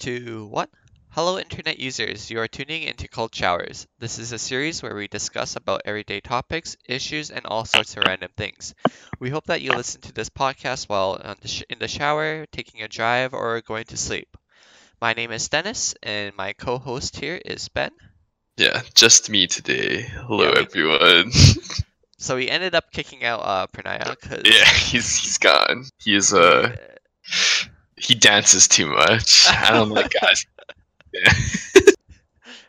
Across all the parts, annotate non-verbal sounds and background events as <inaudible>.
to what? Hello, internet users. You are tuning into Cold Showers. This is a series where we discuss about everyday topics, issues, and all sorts of random things. We hope that you listen to this podcast while on the sh- in the shower, taking a drive, or going to sleep. My name is Dennis, and my co-host here is Ben. Yeah, just me today. Hello, Yeah, everyone. <laughs> So we ended up kicking out uh, Pranaya because yeah, he's he's gone. He's is uh he dances too much. I don't like guys. <laughs>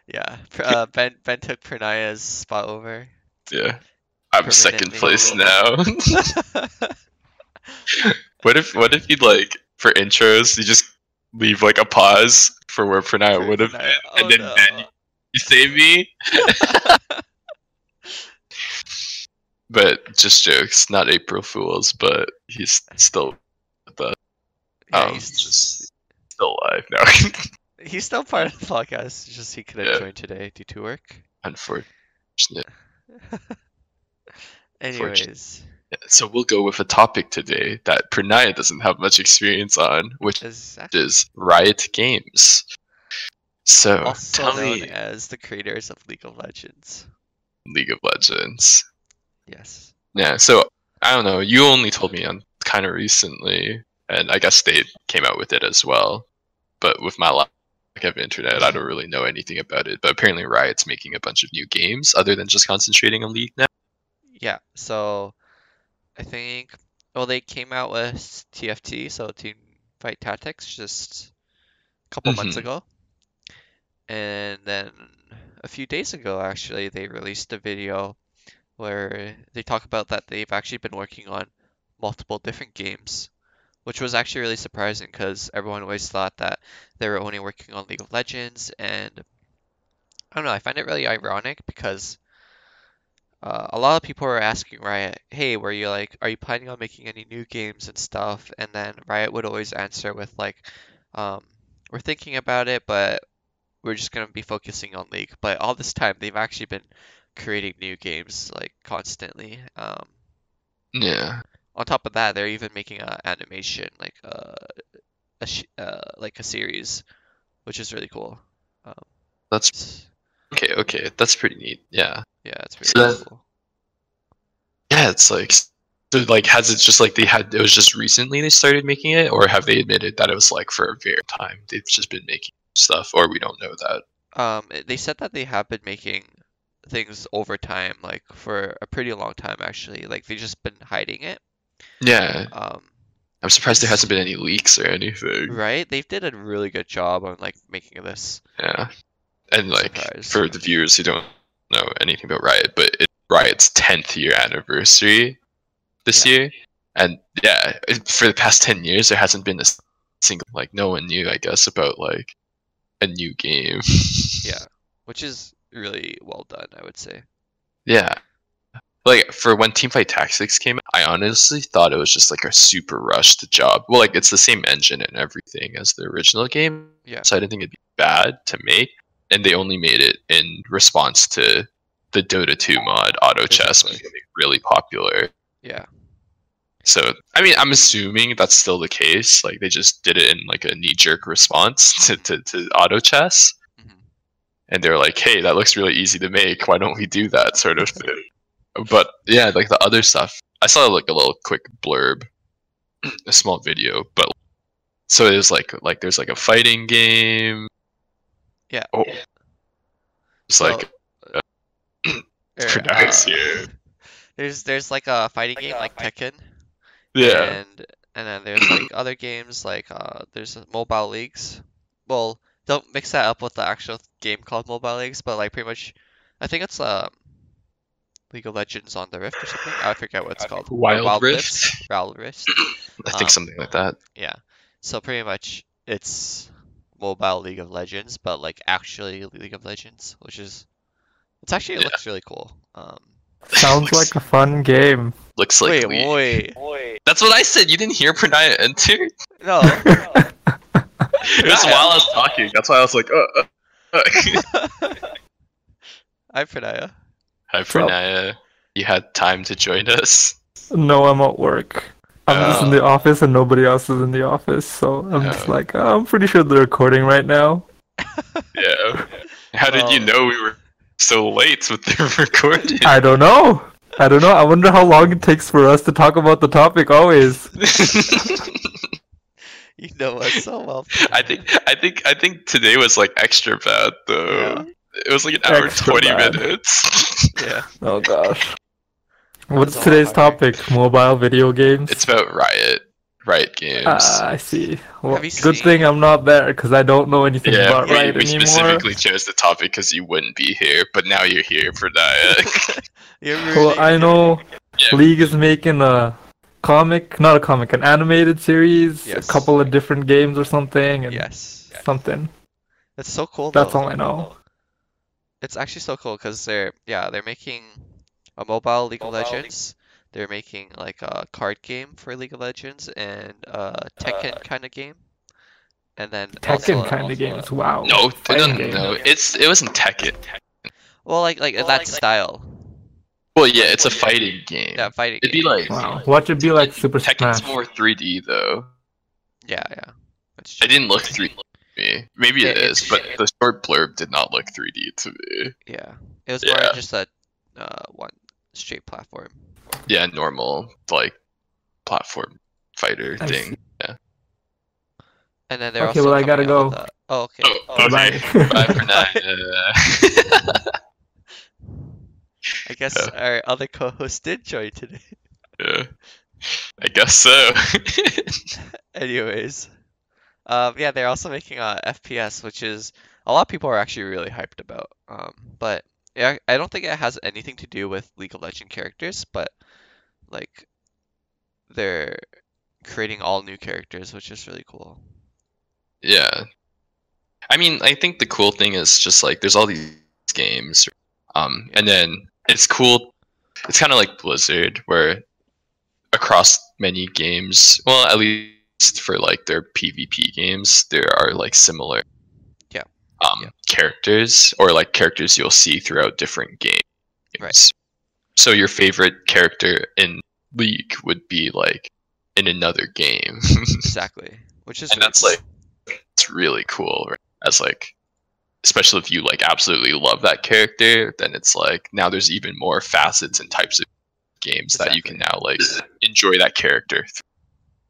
Yeah, yeah, uh, Ben Ben took Pranaya's spot over. yeah. I'm second place now. <laughs> what if what if you like for intros you just leave like a pause for where Pranaya would have been, Pranaya- and oh, then no. Ben you save me? <laughs> But just jokes, not April Fools. But he's still. Yeah, um, he's, just still alive now. <laughs> he's still part of the podcast. It's just he couldn't Yeah. join today due to work. <laughs> Unfortunate. Anyways, Yeah, So we'll go with a topic today that Pranaya doesn't have much experience on, which exactly. is Riot Games. So Also tell known me as the creators of League of Legends. League of Legends. Yes. Yeah, so I don't know. You only told me on kind of recently, and I guess they came out with it as well. But with my lack of internet, I don't really know anything about it. But apparently, Riot's making a bunch of new games other than just concentrating on League now. Yeah. So I think well they came out with TFT, so Team Fight Tactics, just a couple months Mhm. ago. And then a few days ago, actually, they released a video where they talk about that they've actually been working on multiple different games, which was actually really surprising because everyone always thought that they were only working on League of Legends. And I don't know, I find it really ironic because uh, a lot of people were asking Riot, "Hey, were you like, are you planning on making any new games and stuff?" And then Riot would always answer with like, um, "We're thinking about it, but we're just gonna be focusing on League." But all this time, they've actually been creating new games like constantly. Um, Yeah, on top of that, they're even making an animation, like uh, a sh uh, like a series, which is really cool. Um, that's okay. Okay, that's pretty neat. Yeah, yeah, it's So that- cool. yeah. It's like, so like, has it just like they had? It was just recently they started making it, or have they admitted that it was like for a very time they've just been making stuff, or we don't know that. Um, they said that they have been making things over time, like for a pretty long time actually. Like they've just been hiding it. Yeah, Um, I'm surprised there hasn't been any leaks or anything. right? They did a really good job on like making this. Yeah, and like Surprised. for the viewers who don't know anything about Riot, but it's Riot's 10th year anniversary this Yeah. year, and yeah, for the past 10 years there hasn't been a single like no one knew I guess about like a new game. Yeah, which is really well done, I would say. yeah. Like for when Teamfight Tactics came, out, I honestly thought it was just like a super rushed job. Well, like it's the same engine and everything as the original game, Yeah. so I didn't think it'd be bad to make. And they only made it in response to the Dota 2 mod Auto Chess becoming really popular. Yeah. So I mean, I'm assuming that's still the case. Like they just did it in like a knee jerk response <laughs> to, to, to Auto Chess, Mhm. and they're like, "Hey, that looks really easy to make. Why don't we do that?" Sort of <laughs> thing. But yeah, like the other stuff, I saw like a little quick blurb, <clears throat> a small video, but so it was like like there's like a fighting game. Yeah. Oh, it's So, like <clears throat> er, pronounced uh, here. <laughs> There's there's like a fighting game like Tekken. Yeah, And and then there's like <clears throat> other games like uh there's mobile leagues. Well, don't mix that up with the actual game called Mobile Legends, but like pretty much I think it's um League of Legends on the Rift or something. I forget what it's called. Or Wild Rift. Wild Rift. <coughs> I think um, something like that. Yeah. So pretty much it's mobile League of Legends, but like actually League of Legends, which is it's actually it Yeah. looks really cool. Um <laughs> Sounds Looks- like a fun game. Looks like wait, League. wait. That's what I said. You didn't hear Pranaya enter? No. <laughs> It was while I was talking. That's why I was like, uh, uh, uh. <laughs> Hi Pranaya. Hi, Pranaya. You had time to join us. no, I'm at work. I'm just in Oh. the office and nobody else is in the office, so I'm just Oh. like, oh, I'm pretty sure they're recording right now. <laughs> Yeah. How did you know we were so late with the <laughs> recording? I don't know. I don't know. I wonder how long it takes for us to talk about the topic always. <laughs> You know us so well. I think I think I think today was like extra bad though. It was like an hour and Extra twenty bad. minutes. <laughs> Yeah. Oh gosh. What's That's today's harder. topic? Mobile video games? it's about Riot. Riot games. Ah, I see. Well, good seen- thing I'm not there because I don't know anything yeah, about we, Riot we anymore. specifically chose the topic because you wouldn't be here, but now you're here for that. <laughs> You're <laughs> Well, I know Yeah. League is making a comic, not a comic, an animated series, Yes. a couple of different games or something, and Yes. something. That's so cool. That's though. all I know. It's actually so cool because they're yeah they're making a mobile League of Legends. They're making like a card game for League of Legends and a Tekken uh, kind of game. And then Tekken kind of games. Wow. no, no, Fighting no, game. no. It's it wasn't Tekken. Well, like like that style. Well, yeah, it's a fighting game. Yeah, fighting. It'd be like Wow. Watch it be like Super Tekken's Smash. more 3D though. Yeah, yeah. I didn't look 3D to me. Maybe it Yeah, it- is, but <laughs> the short blurb did not look 3D to me. Yeah, it was more Yeah. just a uh, one straight platform. Yeah, normal like platform fighter I thing. And then they're Okay, also well, I gotta go. a- Oh, okay. Oh, Oh, okay. Bye. <laughs> Bye for now. <laughs> I guess Yeah. our other co-host did join today. yeah. I guess so. Anyways, um, yeah, they're also making a FPS, which is a lot of people are actually really hyped about. Um, but yeah, I don't think it has anything to do with League of Legends characters, but like they're creating all new characters, which is really cool. Yeah. I mean, I think the cool thing is just like there's all these games, um, and then it's cool. It's kind of like Blizzard, where across many games, well, at least for like their PvP games, there are like similar, Yeah. um, Yeah. characters or like characters you'll see throughout different games. Right. So your favorite character in League would be like in another game. <laughs> Exactly, which is and that's like it's really cool right? as like especially if you like absolutely love that character then it's like now there's even more facets and types of games that you can now like enjoy that character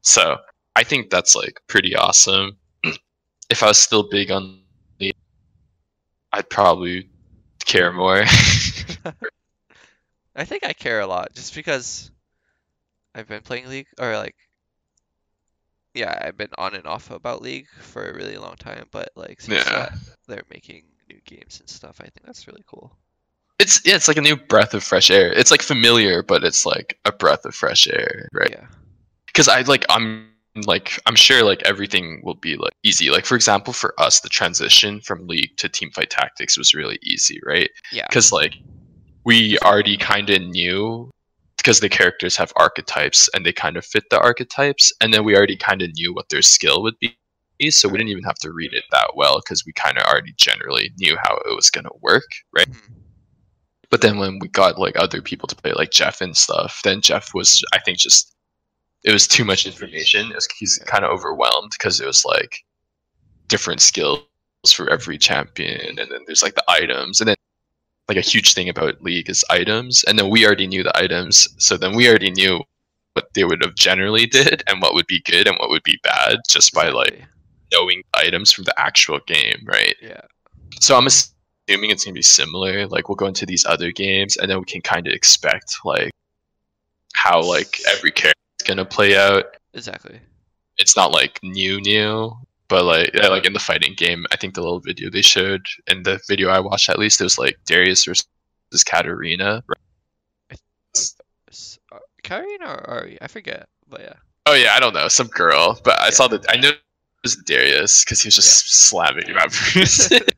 so i think that's like pretty awesome <clears throat> if i was still big on the i'd probably care more <laughs> I think I care a lot just because I've been playing League or like yeah, I've been on and off about League for a really long time, but like since Yeah. that, they're making new games and stuff, I think that's really cool. it's yeah it's like a new breath of fresh air it's like familiar but it's like a breath of fresh air right Yeah. because I like I'm like I'm sure like everything will be like easy. Like for example, for us, the transition from League to Teamfight Tactics was really easy, right? Yeah. Because like we already kind of knew because the characters have archetypes and they kind of fit the archetypes, and then we already kind of knew what their skill would be. So we didn't even have to read it that well because we kind of already generally knew how it was gonna work, right? mm-hmm. But then when we got like other people to play, like Jeff and stuff, then Jeff was, I think, just it was too much information. Was, he's kind of overwhelmed because it was like different skills for every champion, and then there's like the items, and then like a huge thing about League is items, and then we already knew the items, so then we already knew what they would have generally did and what would be good and what would be bad just by like knowing items from the actual game, right? Yeah. So I'm assuming it's gonna be similar. Like we'll go into these other games, and then we can kind of expect like how like every character is gonna play out. Exactly. It's not like new new, but like yeah, like in the fighting game, I think the little video they showed in the video I watched at least it was like Darius versus Katarina. Uh, Karina or Ahri? I forget, but yeah. Oh yeah, I don't know, some girl, but I Yeah. saw that I know it was Darius because he was just slamming him out. <laughs>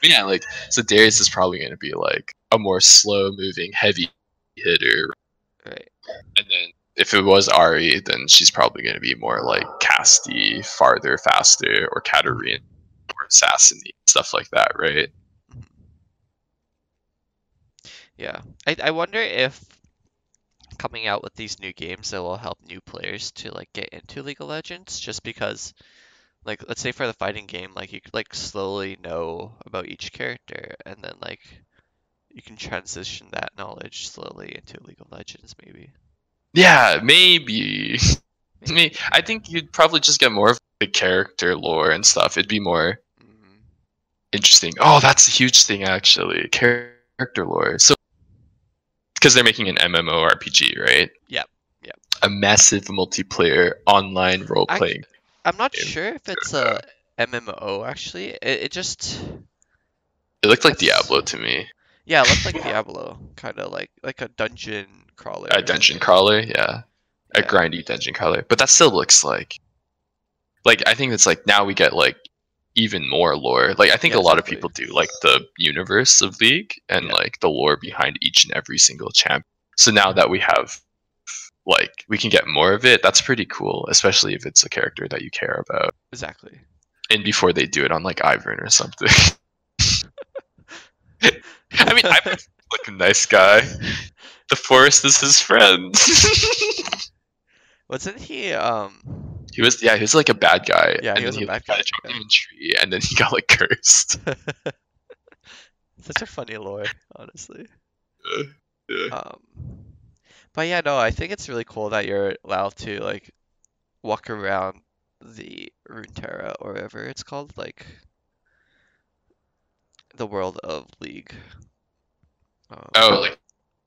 Yeah, like so Darius is probably gonna be like a more slow moving, heavy hitter, Right. and then if it was Ahri, then she's probably gonna be more like casty, farther, faster, or Katarina, or assassin stuff like that, right? Yeah. I I wonder if coming out with these new games that will help new players to like get into League of Legends just because like let's say for the fighting game like you like slowly know about each character and then like you can transition that knowledge slowly into League of Legends maybe. Yeah, maybe. <laughs> I mean, I think you'd probably just get more of the character lore and stuff. It'd be more Mhm. interesting. Oh, that's a huge thing actually. Character lore. So because they're making an MMORPG, right? Yep, yep. A massive multiplayer online role playing. I'm not game. sure if it's a MMO actually. It, it just It looked like Diablo to me. yeah, it looked like <laughs> Diablo, kind of like like a dungeon crawler. A dungeon crawler, yeah. A grindy dungeon crawler. But that still looks like like I think it's like now we get like even more lore. Like I think Yeah, a lot of people do like the universe of League and Yeah. like the lore behind each and every single champ. So now that we have like we can get more of it, that's pretty cool, especially if it's a character that you care about. Exactly. And before they do it on like Ivern or something. <laughs> <laughs> I mean, I'm like a nice guy. <laughs> The forest is his friend. <laughs> Wasn't he um He was yeah, he was like a bad guy. Yeah, he was a bad guy, yeah. a tree, and then he got like cursed. <laughs> such a funny lore, honestly. Uh, yeah. Um but yeah, no, I think it's really cool that you're allowed to like walk around the Runeterra or whatever it's called, like the world of League. Um, oh, like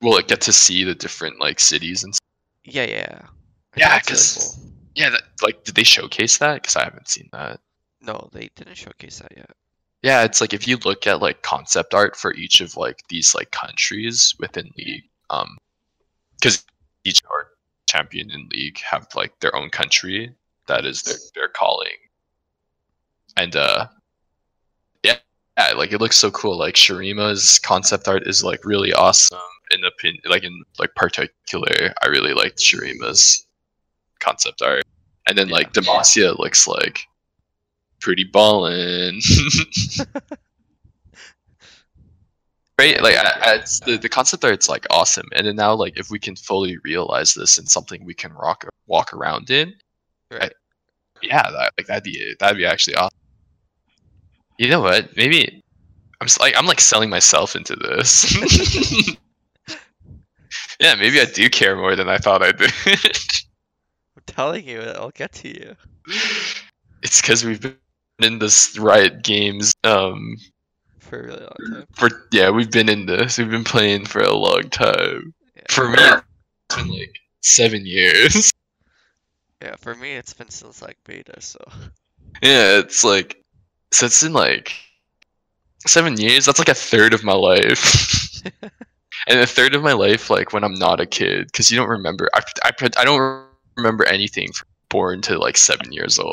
we'll it get to see the different like cities and. Stuff. yeah, yeah. I Yeah, Because really cool. Yeah, that, like did they showcase that? Because I haven't seen that. No, they didn't showcase that yet. Yeah, it's like if you look at like concept art for each of like these like countries within League, um, because each art champion in League have like their own country that is their their calling, and uh, yeah, yeah, like it looks so cool. Like Shurima's concept art is like really awesome. In opinion, like in like particular, I really liked Shurima's concept art, and then Yeah. like Demacia looks like pretty ballin'. <laughs> right? Like, I, I, it's the the concept art's like awesome, and then now like if we can fully realize this in something we can rock walk around in, Right. yeah, that like that'd be that'd be actually awesome. You know what? Maybe I'm like I'm like selling myself into this. <laughs> yeah, maybe I do care more than I thought I did. I'm telling you, I'll get to you. it's because we've been in this Riot Games um For a really long time. for yeah we've been in this we've been playing for a long time Yeah. for me it's been like seven years <laughs> Yeah, for me it's been since like beta, so yeah it's like so it's in like seven years that's like a third of my life <laughs> and a third of my life like when i'm not a kid because you don't remember I, I, I don't remember anything from born to like seven years old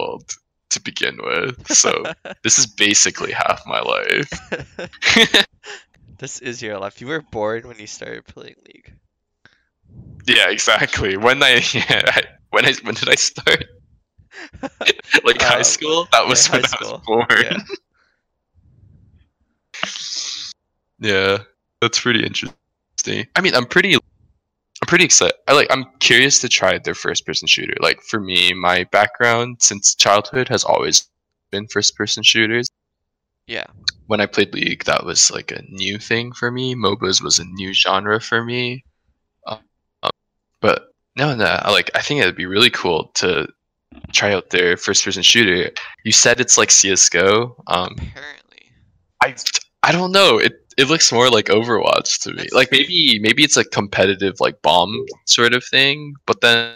to begin with so <laughs> this is basically half my life <laughs> this is your life. You were born when you started playing League. Yeah, exactly. When I <laughs> yeah, I, when I when did I start? like high Um, school? That was when high I was school. born. Yeah. Yeah, that's pretty interesting. I mean, I'm pretty I'm pretty excited. I like I'm curious to try their first person shooter. Like for me, my background since childhood has always been first person shooters. Yeah. When I played League, that was like a new thing for me. MOBAs was a new genre for me. Um, um, but no, no, I like I think it'd be really cool to try out their first person shooter. You said it's like CS:GO. Um, Apparently. I I don't know. It it looks more like Overwatch to me. Like maybe maybe it's a competitive like bomb sort of thing, but then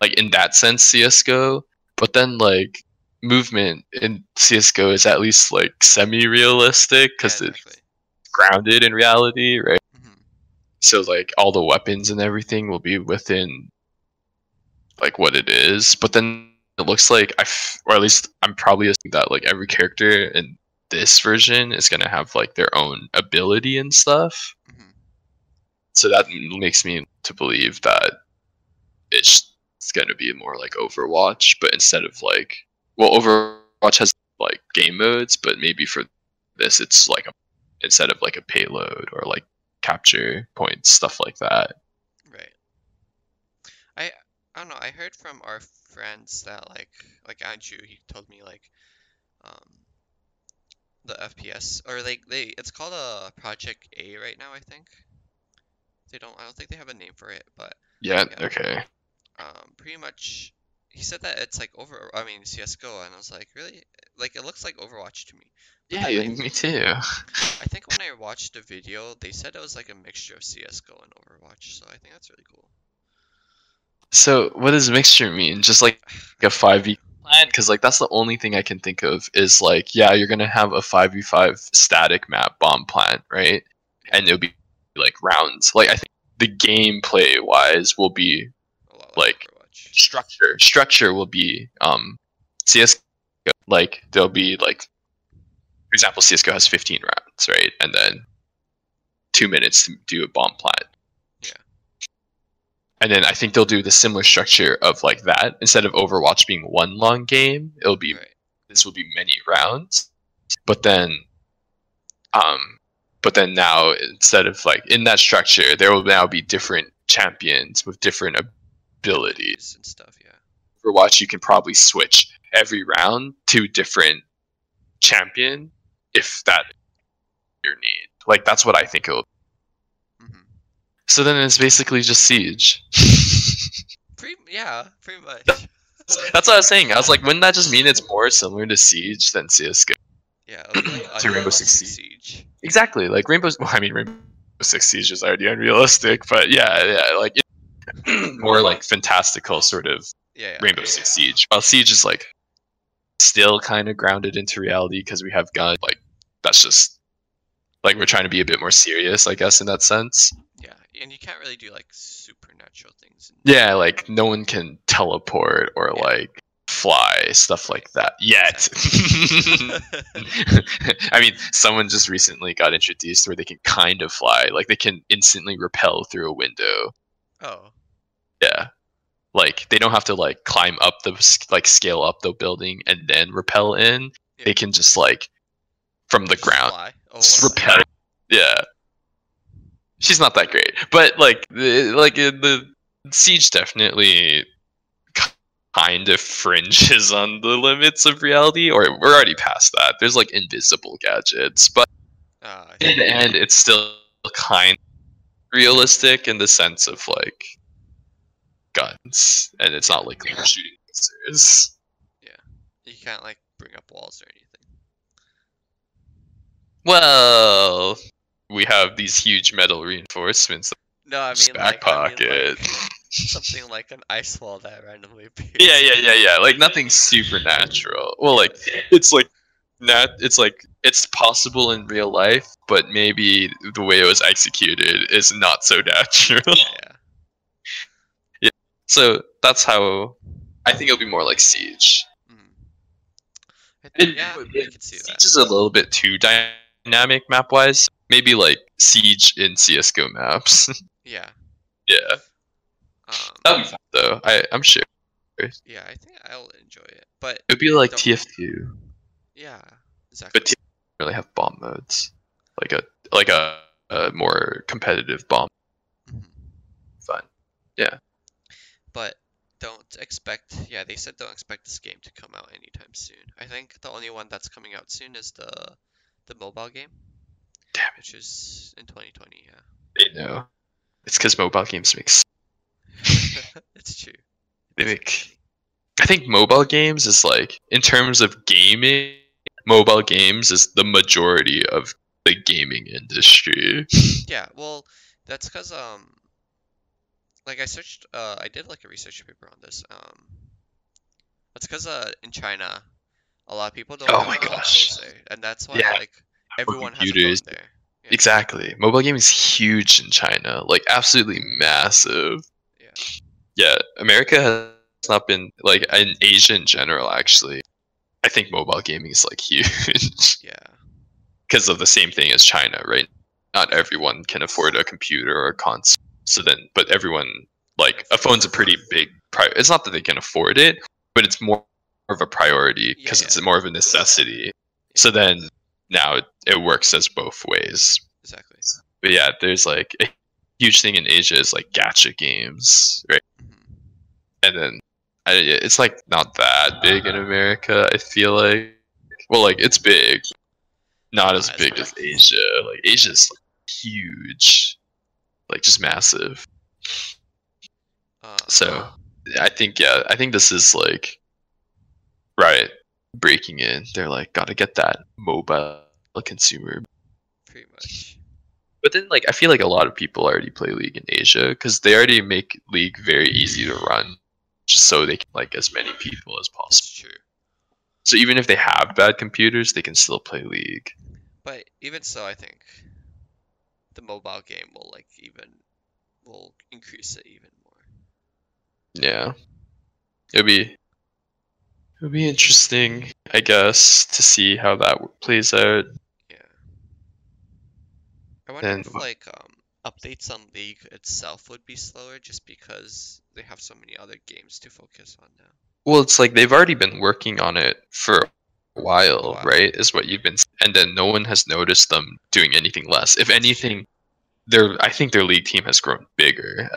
like in that sense CS:GO, but then like movement in CS:GO is at least like semi-realistic because yeah, it's grounded in reality, right? Mm-hmm. So like all the weapons and everything will be within like what it is, but then it looks like I, f- or at least I'm probably assuming that like every character in this version is gonna have like their own ability and stuff. Mhm. So that makes me to believe that it's, it's gonna be more like Overwatch, but instead of like well, Overwatch has like game modes, but maybe for this it's like a instead of like a payload or like capture points, stuff like that. Right. I I don't know. I heard from our friends that like like Andrew, he told me like um the FPS or like they it's called a Project A right now, I think. They don't I don't think they have a name for it, but Yeah. Yeah. Okay. um pretty much he said that it's like over I mean CS:GO and I was like, really? Like it looks like Overwatch to me. But Yeah, yeah, me too. I think when I watched the video, they said it was like a mixture of CS:GO and Overwatch, so I think that's really cool. So, what does mixture mean? Just like a five v plan? Because like that's the only thing I can think of is like, yeah, you're gonna have a five v five static map bomb plant, right? And it'll be like rounds. Like I think the gameplay wise will be Like, Overwatch. structure. Structure will be um CS like there'll be like for example CSGO has 15 rounds, right? And then 2 minutes to do a bomb plant. And then I think they'll do the similar structure of like that instead of Overwatch being one long game, it'll be Right. this will be many rounds. But then um but then now instead of like in that structure there will now be different champions with different abilities. and stuff, yeah. Overwatch, you can probably switch every round to a different champion if that your need. Like that's what I think it'll. So then it's basically just siege. <laughs> Pretty, yeah, pretty much. <laughs> that's what I was saying. I was like, wouldn't that just mean it's more similar to siege than CS:GO? Yeah, it was like <clears throat> To Rainbow Six Siege. Exactly. Like Rainbow. Well, I mean, Rainbow Six Siege is already unrealistic, but yeah, yeah, like it, <clears throat> more like fantastical sort of Yeah, yeah. Rainbow Six Siege. While Siege is like still kind of grounded into reality because we have guns. Like that's just like we're trying to be a bit more serious, I guess, in that sense. And you can't really do like supernatural things. Yeah, like no one can teleport or Yeah. like fly stuff like that yet. <laughs> I mean, someone just recently got introduced where they can kind of fly, like they can instantly repel through a window. oh, Yeah. Like they don't have to like climb up the like scale up the building and then repel in. Yeah. They can just like from the just ground. Oh, just repel. Yeah. She's not that great, but like the, like uh, the siege definitely kind of fringes <laughs> on the limits of reality, or we're already past that. There's like invisible gadgets, but I in the end, it's still kind of realistic in the sense of like guns, and it's not like we're shooting lasers. Yeah, you can't like bring up walls or anything. Well, we have these huge metal reinforcements. No, I mean like, I mean, like <laughs> something like an ice wall that randomly appears. Yeah, yeah, yeah, yeah. Like nothing supernatural. Well, like it's like nat. It's like it's possible in real life, but maybe the way it was executed is not so natural. Yeah. <laughs> yeah. so that's how I think it'll be more like Siege. Mm. I think, It- yeah, but I could see Siege is a little bit too dynamic map wise. Maybe like Siege in CS:GO maps. <laughs> Yeah. yeah, Um, that'd be fun though. I I'm sure yeah, I think I'll enjoy it. But it'd be like TF2. yeah, exactly. but TF doesn't really have bomb modes, like a like a, a more competitive bomb. Mhm. Fun. Yeah. But don't expect. Yeah, they said don't expect this game to come out anytime soon. I think the only one that's coming out soon is the the mobile game, Damn it. which is in 2020. Yeah. They know. It's because mobile games make. <laughs> it's true. They make. I think mobile games is like in terms of gaming. Mobile games is the majority of the gaming industry. <laughs> Yeah, well, that's because um, like I searched, uh, I did like a research paper on this. Um, that's because uh, in China, a lot of people don't Oh my gosh. and that's why Yeah. like everyone has a phone there. Yeah. Exactly. Mobile gaming is huge in China, like absolutely massive. Yeah. Yeah, America has not been like in Asia in general. Actually, I think mobile gaming is like <laughs> huge Yeah. because of the same thing as China, right? Not everyone can afford a computer or a console. So then, but everyone like a phone's a pretty big. Pri- it's not that they can afford it, but it's more of a priority because yeah. it's more of a necessity. So then now it, it works as both ways. Exactly. But yeah, there's like a huge thing in Asia is like gacha games, right? Mhm. and then I, it's like not that big in America. I feel like, well, like it's big, not as Not as big big. as Asia. Like Asia's like, huge, like just massive. Uh, So I think yeah, I think this is like right breaking in. They're like gotta get that mobile consumer. pretty much. But then like I feel like a lot of people already play League in Asia because they already make League very easy to run, just so they can like as many people as possible. So even if they have bad computers, they can still play League. But even so, I think the mobile game will like even will increase it even more. Yeah, it'll be it'll be interesting, I guess, to see how that plays out. Yeah. I wonder And if like um updates on League itself would be slower just because they have so many other games to focus on now. Well, it's like they've already been working on it for a while, while. right? Is what you've been, and then no one has noticed them doing anything less. If anything, their I think their league team has grown bigger.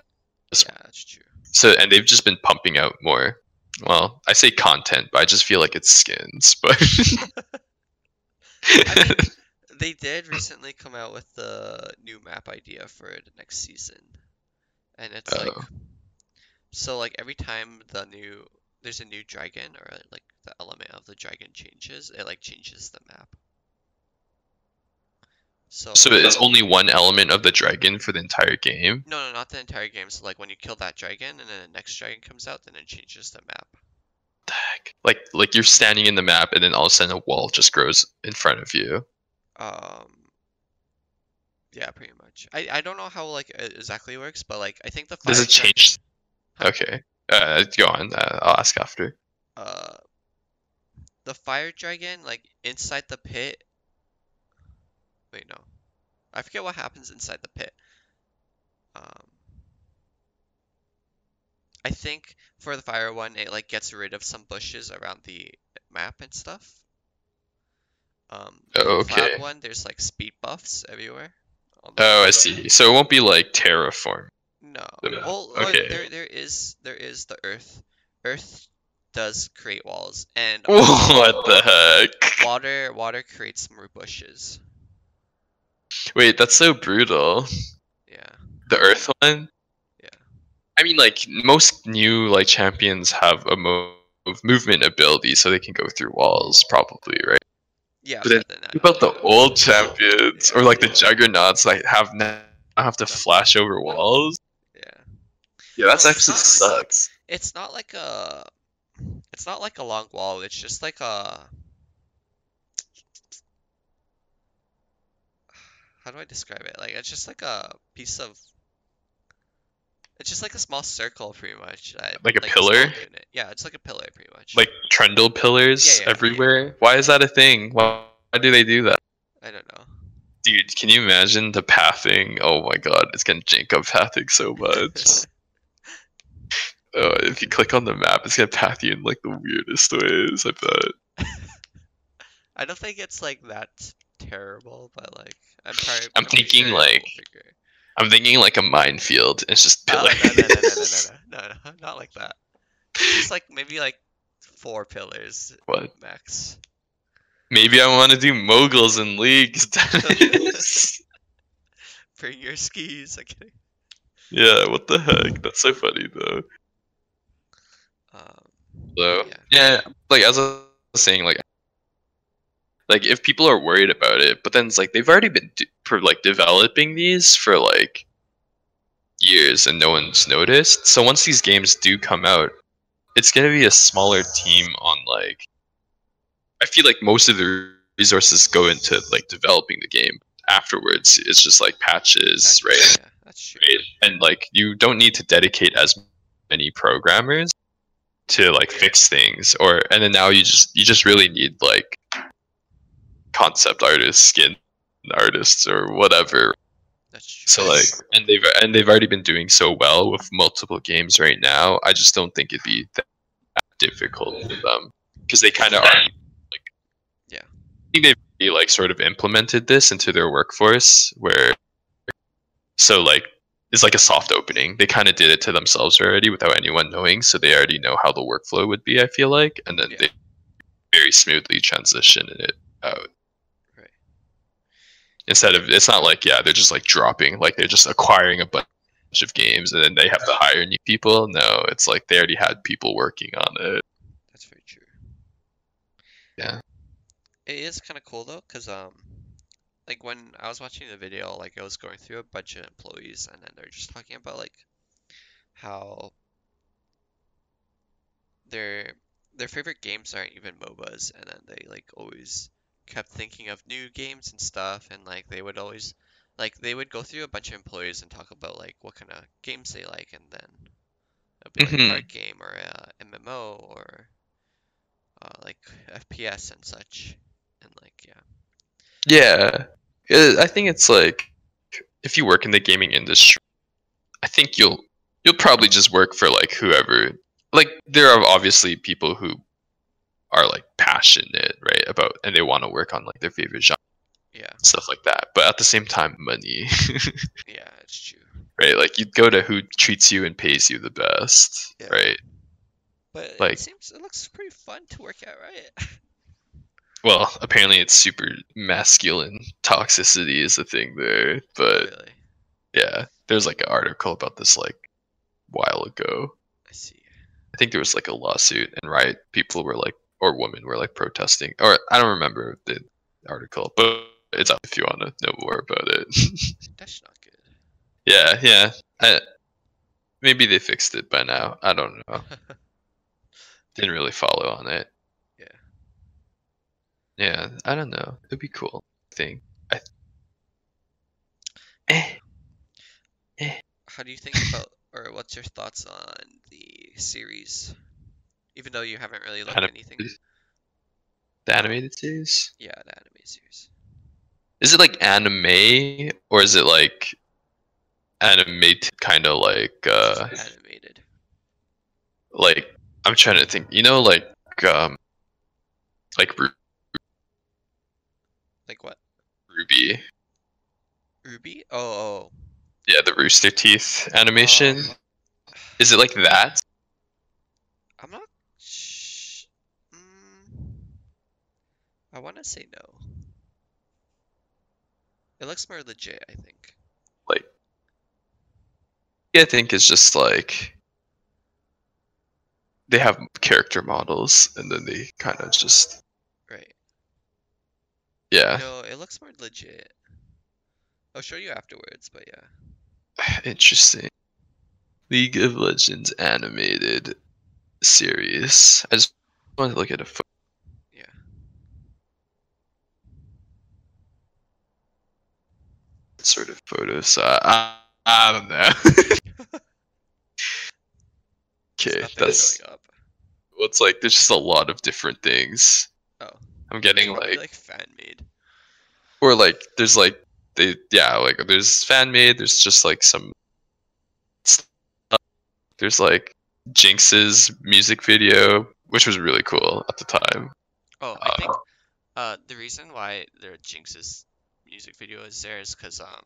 Yeah, that's true. So, and they've just been pumping out more. Well, I say content, but I just feel like it's skins. But <laughs> I mean, <laughs> they did recently come out with the new map idea for the next season. And it's like Oh. so like every time the new there's a new dragon or like the element of the dragon changes, it like changes the map. So so it's only one element of the dragon for the entire game. no, no, not the entire game. So like when you kill that dragon and then the next dragon comes out, then it changes the map. The heck? Like, like you're standing in the map, and then all of a sudden a wall just grows in front of you. Um, yeah, pretty much. I I don't know how like it exactly works, but like I think the Does it change? Huh? Okay. Uh, go on. Uh, I'll ask after. uh the fire dragon like inside the pit wait no I forget what happens inside the pit um I think for the fire one it like gets rid of some bushes around the map and stuff um the Oh, cloud one there's like speed buffs everywhere Oh, I see. So it won't be like terraform. no well Okay. there there is there is the earth earth does create walls and <laughs> what the heck? Water water creates more bushes. Wait, that's so brutal. Yeah. The Earth one. Yeah. I mean, like most new like champions have a move movement ability, so they can go through walls, probably, right? Yeah, But then about the old champions or like the juggernauts like have now have to flash over walls? yeah. Yeah, that's actually not- sucks. It's not like a it's not like a long wall, it's just like a how do I describe it? Like it's just like a piece of it's just like a small circle pretty much. Like a a small pillar? unit. Yeah, it's like a pillar pretty much. Like trundle pillars Yeah, yeah, yeah. everywhere. Why is that a thing? Why, why do they do that? I don't know. Dude, can you imagine the pathing? Oh my god, it's gonna jank up pathing so much. oh, <laughs> if you click on the map, it's gonna path you in like the weirdest ways. I bet. <laughs> I don't think it's like that terrible, but like I'm probably I'm thinking, like, I'm thinking like a minefield. It's just pillars. no, no, no, no, no, no, no, not like that. Just like maybe like four pillars what? max. Maybe I want to do moguls in leagues. <laughs> Bring your skis. I'm kidding. yeah, what the heck? That's so funny though. Um, So Yeah. yeah, like as I was saying, like like if people are worried about it, but then it's like they've already been de- for like developing these for like years and no one's noticed. So once these games do come out, it's gonna be a smaller team on like. I feel like most of the resources go into like developing the game. Afterwards, it's just like patches, right? Yeah, that's true. right? And like you don't need to dedicate as many programmers to like fix things or and then now you just you just really need like concept artists, skin artists or whatever. That's. So like and they've and they've already been doing so well with multiple games right now. I just don't think it'd be that difficult for them because they kind of are like Yeah. I think they've like sort of implemented this into their workforce where so like it's like a soft opening. They kind of did it to themselves already without anyone knowing, so they already know how the workflow would be. I feel like, and then Yeah. they very smoothly transition it out. Instead of it's not like yeah they're just like dropping like they're just acquiring a bunch of games and then they have to hire new people. No, it's like they already had people working on it. That's very true. Yeah. It is kind of cool though, cause um, like when I was watching the video, like I was going through a bunch of employees, and then they're just talking about like how their their favorite games aren't even MOBAs, and then they like always kept thinking of new games and stuff, and like they would always like they would go through a bunch of employees and talk about like what kind of games they like, and then it'd be like Mhm. a card game or a MMO or uh, like FPS and such, and like yeah, Yeah, Uh, I think it's like if you work in the gaming industry, I think you'll you'll probably just work for like whoever. Like there are obviously people who are like passionate, right, about and they want to work on like their favorite genre yeah, stuff like that. But at the same time, money, <laughs> yeah, it's true. right? Like you'd go to who treats you and pays you the best, Yeah. right? But Like- it seems it looks pretty fun to work at, right? <laughs> Well, apparently it's super masculine toxicity is a thing there, but really, yeah, there's like an article about this like while ago. I see. I think there was like a lawsuit and right people were like or women were like protesting or I don't remember the article, but it's up if you want to know more about it. <laughs> That's not good. yeah, yeah. I, maybe they fixed it by now. I don't know. <laughs> Didn't really follow on it. Yeah. Yeah, I don't know. It'd be cool. I think. I. Eh. How do you think about, or what's your thoughts on the series? Even though you haven't really looked at Anim- anything. The animated series. Yeah, the anime series. Is it like anime or is it like animated kind of like uh animated. like I'm trying to think. You know like um like Ru- Like what? RWBY. RWBY? Oh, oh. Yeah, the Rooster Teeth animation. Um, Is it like that? I'm not. Sh- mm, I want to say no. It looks more legit, I think. Like yeah, I think it's just like they have character models and then they kind of just Right. yeah. No, it looks more legit. I'll show you afterwards, but yeah. <sighs> Interesting. League of Legends animated series. I just want to look at a photo. Yeah. Sort of photo, so I, I don't know. <laughs> Okay, that's well, it's like there's just a lot of different things. Oh. I'm getting like, like fan made. or like there's like they yeah like there's fan made. There's just like some stuff. There's like Jinx's music video, which was really cool at the time. Oh, I think Uh, uh the reason why there are Jinx's music video is there is because um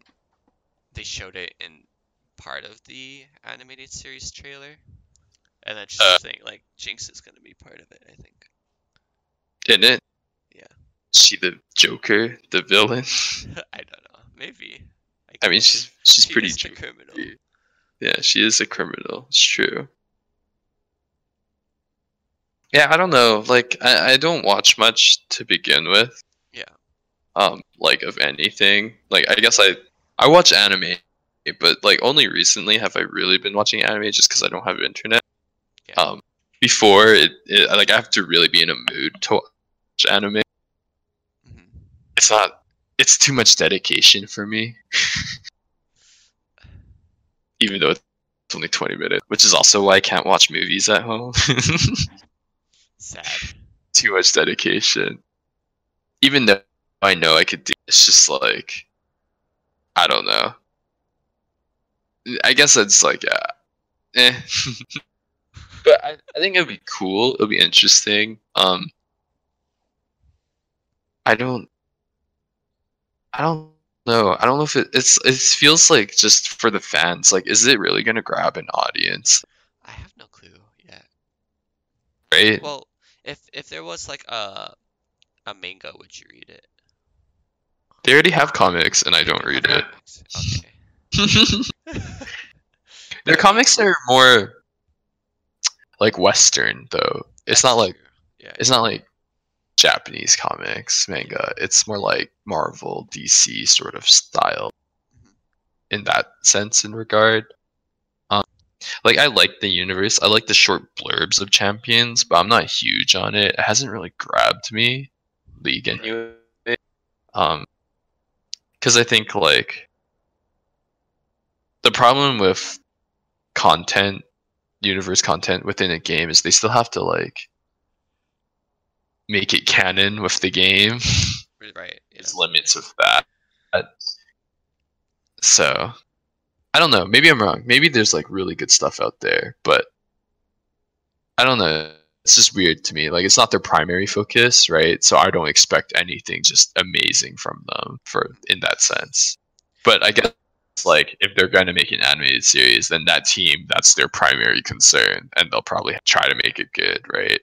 they showed it in part of the animated series trailer, and then just Uh. saying like Jinx is gonna be part of it. I think. Didn't it? Yeah. She the Joker, the villain. <laughs> I don't know. Maybe. I mean, she's she's She pretty. the Joker. criminal. Yeah, she is a criminal. It's true. Yeah, I don't know. Like, I, I don't watch much to begin with. Um, like of anything. Like, I guess I I watch anime, but like only recently have I really been watching anime just because I don't have internet. Yeah. Um, before it, it, like I have to really be in a mood to watch anime. Mhm. It's not. It's too much dedication for me. <laughs> Even though it's only 20 minutes, which is also why I can't watch movies at home. <laughs> Sad. too much dedication. Even though I know I could do it's just like I don't know. I guess it's like yeah. Eh. <laughs> but I, I think it'd be cool, It'd be interesting. Um I don't I don't know. I don't know if it, it's it feels like just for the fans. Like, is it really gonna grab an audience? I have no clue yet. Right? Well, if if there was like a a manga, would you read it? They already have comics, and I don't read it. Okay. Their comics are more like Western, though. It's That's not like yeah. it's not like Japanese comics manga. It's more like Marvel, DC sort of style Mhm. in that sense in regard. Um, like I like the universe. I like the short blurbs of Champions, but I'm not huge on it. It hasn't really grabbed me. League anyway. Um, because I think like the problem with content, universe content within a game is they still have to like make it canon with the game. Right. Yeah. There's limits with that. So I don't know. Maybe I'm wrong. Maybe there's like really good stuff out there, but I don't know. It's just weird to me. Like it's not their primary focus, right? So I don't expect anything just amazing from them for in that sense. But I guess like if they're going to make an animated series, then that team that's their primary concern, and they'll probably try to make it good, right?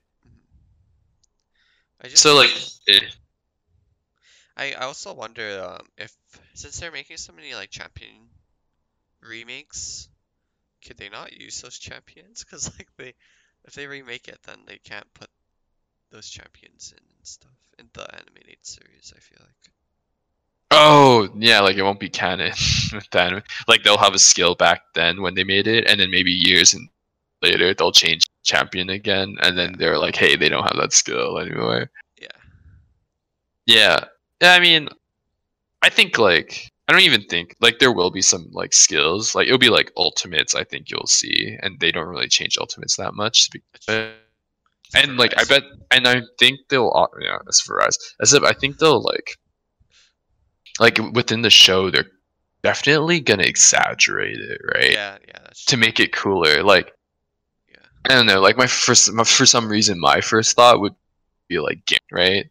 I just So like, eh, I, I also wonder um, if since they're making so many like champion remakes, could they not use those champions? Because like they, if they remake it, then they can't put those champions in and stuff in the animated series. I feel like. Oh yeah, like it won't be canon <laughs> with that. Like they'll have a skill back then when they made it, and then maybe years and later they'll change champion again, and then they're like, hey, they don't have that skill anymore. Yeah, yeah. I mean, I think like I don't even think like there will be some like skills. Like it'll be like ultimates. I think you'll see, and they don't really change ultimates that much. and like I bet, and I think they'll yeah, as for us, as if I think they'll like, like within the show, they're definitely gonna exaggerate it, right? Yeah, yeah, that's To make it cooler, like Yeah. I don't know, like my first, my, for some reason, my first thought would be like, right?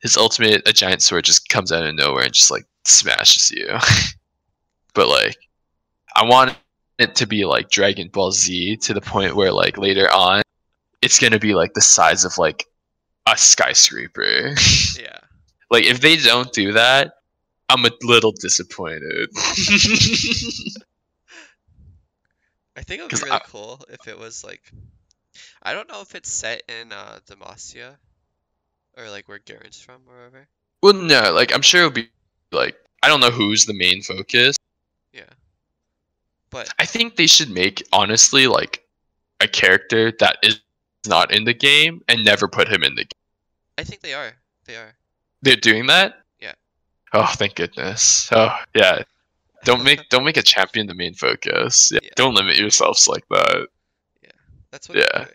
His ultimate, a giant sword, just comes out of nowhere and just like smashes you. <laughs> but like, I want it to be like Dragon Ball Z to the point where like later on, it's gonna be like the size of like a skyscraper. <laughs> Yeah. like if they don't do that, I'm a little disappointed. <laughs> I think it would be really I- cool if it was like, I don't know if it's set in uh Demacia, or like where Garen's from or wherever. well, no, like I'm sure it'll be like I don't know who's the main focus. Yeah. But I think they should make honestly like a character that is not in the game and never put him in the game. I think they are. They are. They're doing that? Yeah. Oh, thank goodness. Oh, yeah. Don't make <laughs> don't make a champion the main focus. Yeah. Yeah. Don't limit yourselves like that. Yeah. That's what Yeah.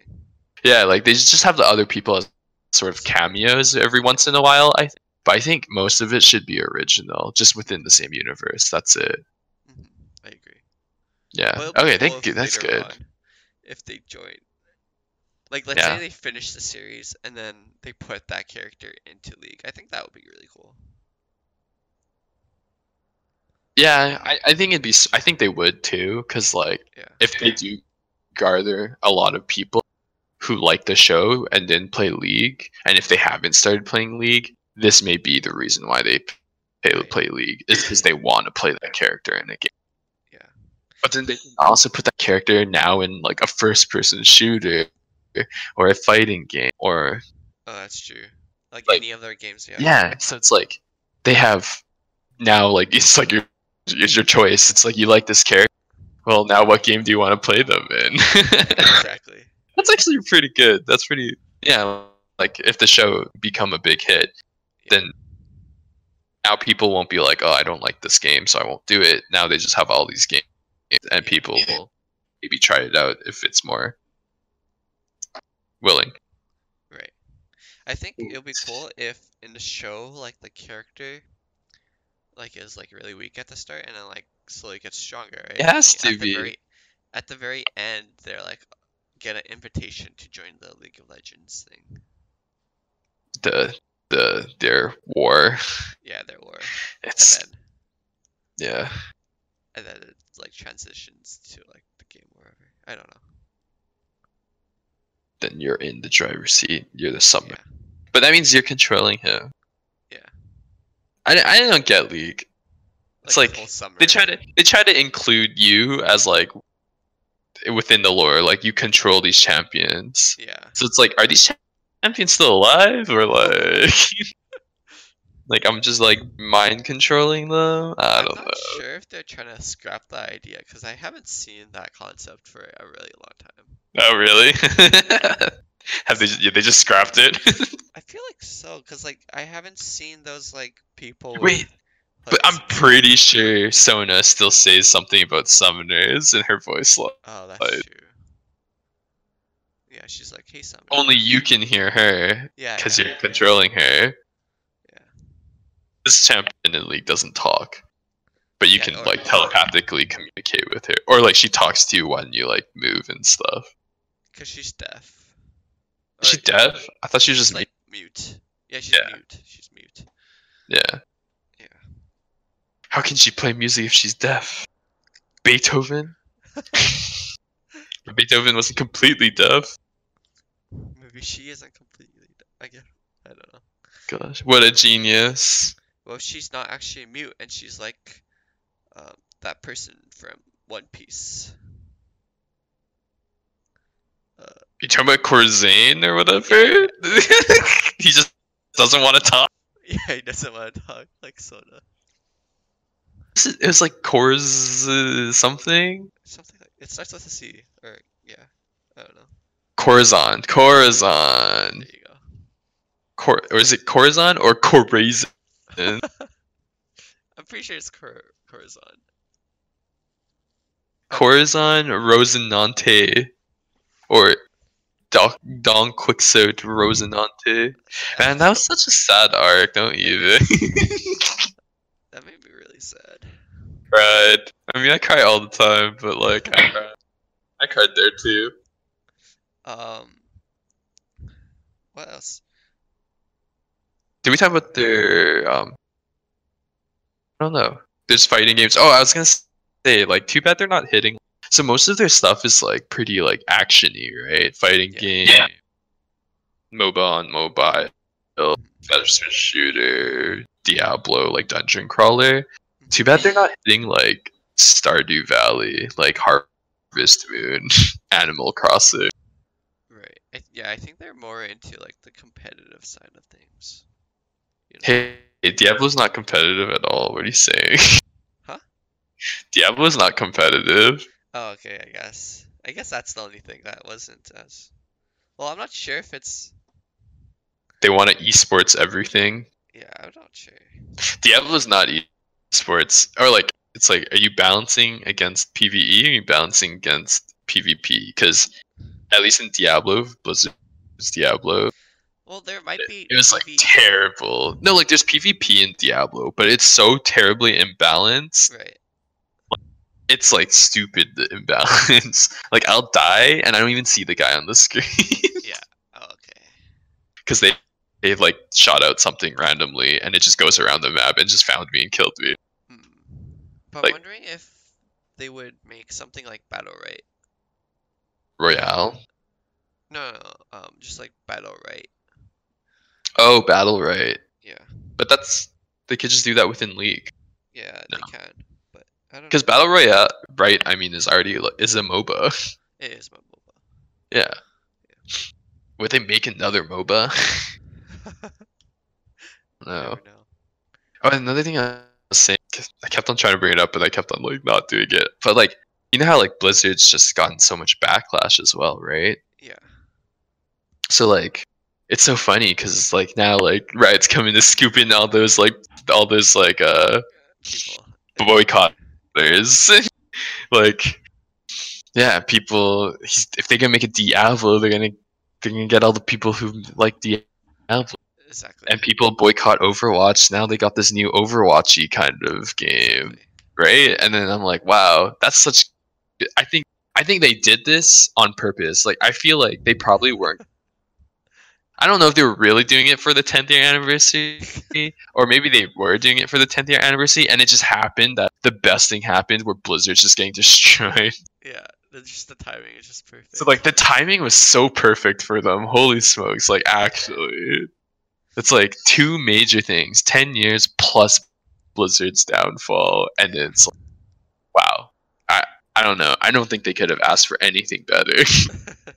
Yeah, like they just have the other people as sort of cameos every once in a while. I but I think most of it should be original, just within the same universe. That's it. Mhm, I agree. Yeah. But Okay, thank you. That's good. on, if they join. Like, let's Yeah. say they finish the series and then they put that character into League. I think that would be really cool. Yeah, I, I think it'd be. I think they would too, because like Yeah. if they do gather a lot of people who like the show and then play League, and if they haven't started playing League, this may be the reason why they play, Right. play League is because they want to play that character in the game. Yeah. But then they can also put that character now in like a first-person shooter or a fighting game or Oh, that's true. Like, Like- any other games, yeah. yeah. So it's like they have now like it's like your it's your choice. It's like you like this character. Well, now what game do you want to play them in? <laughs> exactly. That's actually pretty good. That's pretty yeah. Like if the show become a big hit. Then now people won't be like, oh, I don't like this game, so I won't do it. Now they just have all these games, and people will maybe try it out if it's more willing. Right. I think it would be cool if in the show, like, the character, like, is, like, really weak at the start and then, like, slowly gets stronger, right? It has to at the be. Very, at the very end, they're, like, get an invitation to join the League of Legends thing. The the their war. Yeah, their war. It's And then, Yeah. and then it like transitions to like the game wherever. I don't know. Then you're in the driver's seat. You're the summoner. Yeah. But that means you're controlling him. Yeah. I, I don't get League. It's like, whole. They try to they try to include you as like within the lore, like you control these champions. Yeah. So it's like, are these champions still alive or like <laughs> like I'm just like mind controlling them? I I'm don't not know. sure if they're trying to scrap that idea because I haven't seen that concept for a really long time. Oh really? <laughs> Have they yeah, they just scrapped it? <laughs> I feel like so because like I haven't seen those like people. with, Wait, but I'm pretty sure Sona still says something about summoners in her voice line. Oh, that's like- true. Yeah, she's like, "Hey, summoner." Only you can hear her Yeah. because yeah. you're controlling her. Yeah. This champion in League doesn't talk, but you Yeah, can like telepathically communicate with her, or like she talks to you when you like move and stuff. Because she's deaf. Is she Or- deaf? I thought she was just like mute. Yeah, she's Yeah. mute. She's mute. yeah. Yeah. How can she play music if she's deaf? Beethoven. <laughs> <laughs> Beethoven wasn't completely deaf. Maybe she isn't completely. I guess. I don't know. Gosh, what a genius! Well, she's not actually mute, and she's like, um, that person from One Piece. You talking about Corzane or whatever? <laughs> he just doesn't want to talk. <laughs> Yeah, he doesn't want to talk like Sona. It was like Corz uh, something. Something like it starts with a C, or yeah, I don't know. Corazon. Corazon. There you go. Cor- or is it Corazon or Corazon? <laughs> I'm pretty sure it's Cor- Corazon. Corazon Rosinante. Or Don, Don Quixote Rosinante. Man, that was such a sad arc, don't you? <laughs> That made me really sad. cried. I mean, I cry all the time, but like, I cried. I cried there too. Um, what else? Did we talk about their um? I don't know. There's fighting games. Oh, I was gonna say like, too bad they're not hitting. So most of their stuff is like pretty like actiony, right? Fighting Yeah. game, MOBA on mobile, first shooter, Diablo, like dungeon crawler. Too bad they're not hitting like Stardew Valley, like Harvest Moon, <laughs> Animal Crossing. I, yeah, I think they're more into like the competitive side of things. You know? Hey, Diablo's not competitive at all. What are you saying? <laughs> Huh? Diablo's not competitive. Oh, okay. I guess. I guess that's the only thing that wasn't as. Well, I'm not sure if it's. They want to esports everything. Yeah, I'm not sure. Diablo's not esports, or like it's like, are you balancing against PVE? Or are you balancing against PvP? Because at least in Diablo, Blizzard's Diablo, Well, there might be. it was like PvE terrible. No, like there's PvP in Diablo, but it's so terribly imbalanced. Right. It's like stupid the imbalance. <laughs> like I'll die and I don't even see the guy on the screen <laughs> Oh, okay. because they they like shot out something randomly and it just goes around the map and just found me and killed me. Hmm. But Like- I'm wondering if they would make something like Battle Right. Royale. No, no, no, um, just like Battle Right. Oh, battle right. Yeah. But that's they could just do that within League. Yeah, No. they can. But I don't Because battle royale, right? I mean, is already is a MOBA. It is my MOBA. yeah. Would they make another MOBA? <laughs> <laughs> No. Oh, another thing I was saying, I kept on trying to bring it up, but I kept on like not doing it. But like, you know how like Blizzard's just gotten so much backlash as well, right? Yeah. So like, it's so funny because like now like Riot's coming to scoop in all those like all those like uh People. boycotters. <laughs> like, yeah, people. He's, if they're gonna make a Diablo, they're gonna they're gonna get all the people who like Diablo. Exactly. And people boycott Overwatch. Now they got this new Overwatchy kind of game, right? And then I'm like, wow, that's such. I think I think they did this on purpose. Like, I feel like they probably weren't. I don't know if they were really doing it for the 10th year anniversary, <laughs> or maybe they were doing it for the 10th year anniversary, and it just happened that the best thing happened where Blizzard's just getting destroyed. <laughs> Yeah, just the timing is just perfect. So like the timing was so perfect for them. Holy smokes! Like actually, it's like two major things: 10 years plus Blizzard's downfall, and then it's like, wow. I don't know. I don't think they could have asked for anything better. <laughs>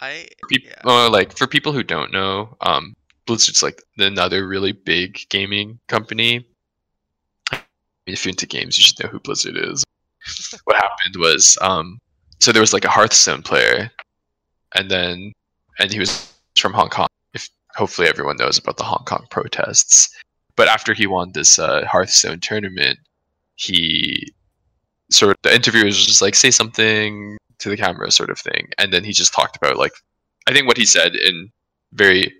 I Peop- yeah. or, like for people who don't know, um, Blizzard's like another really big gaming company. If you're into games, you should know who Blizzard is. <laughs> what happened was, um, so there was like a Hearthstone player, and then, and he was from Hong Kong. If hopefully everyone knows about the Hong Kong protests, but after he won this uh, Hearthstone tournament, he sort of the interviewer was just like say something to the camera sort of thing. And then he just talked about like i think what he said in very it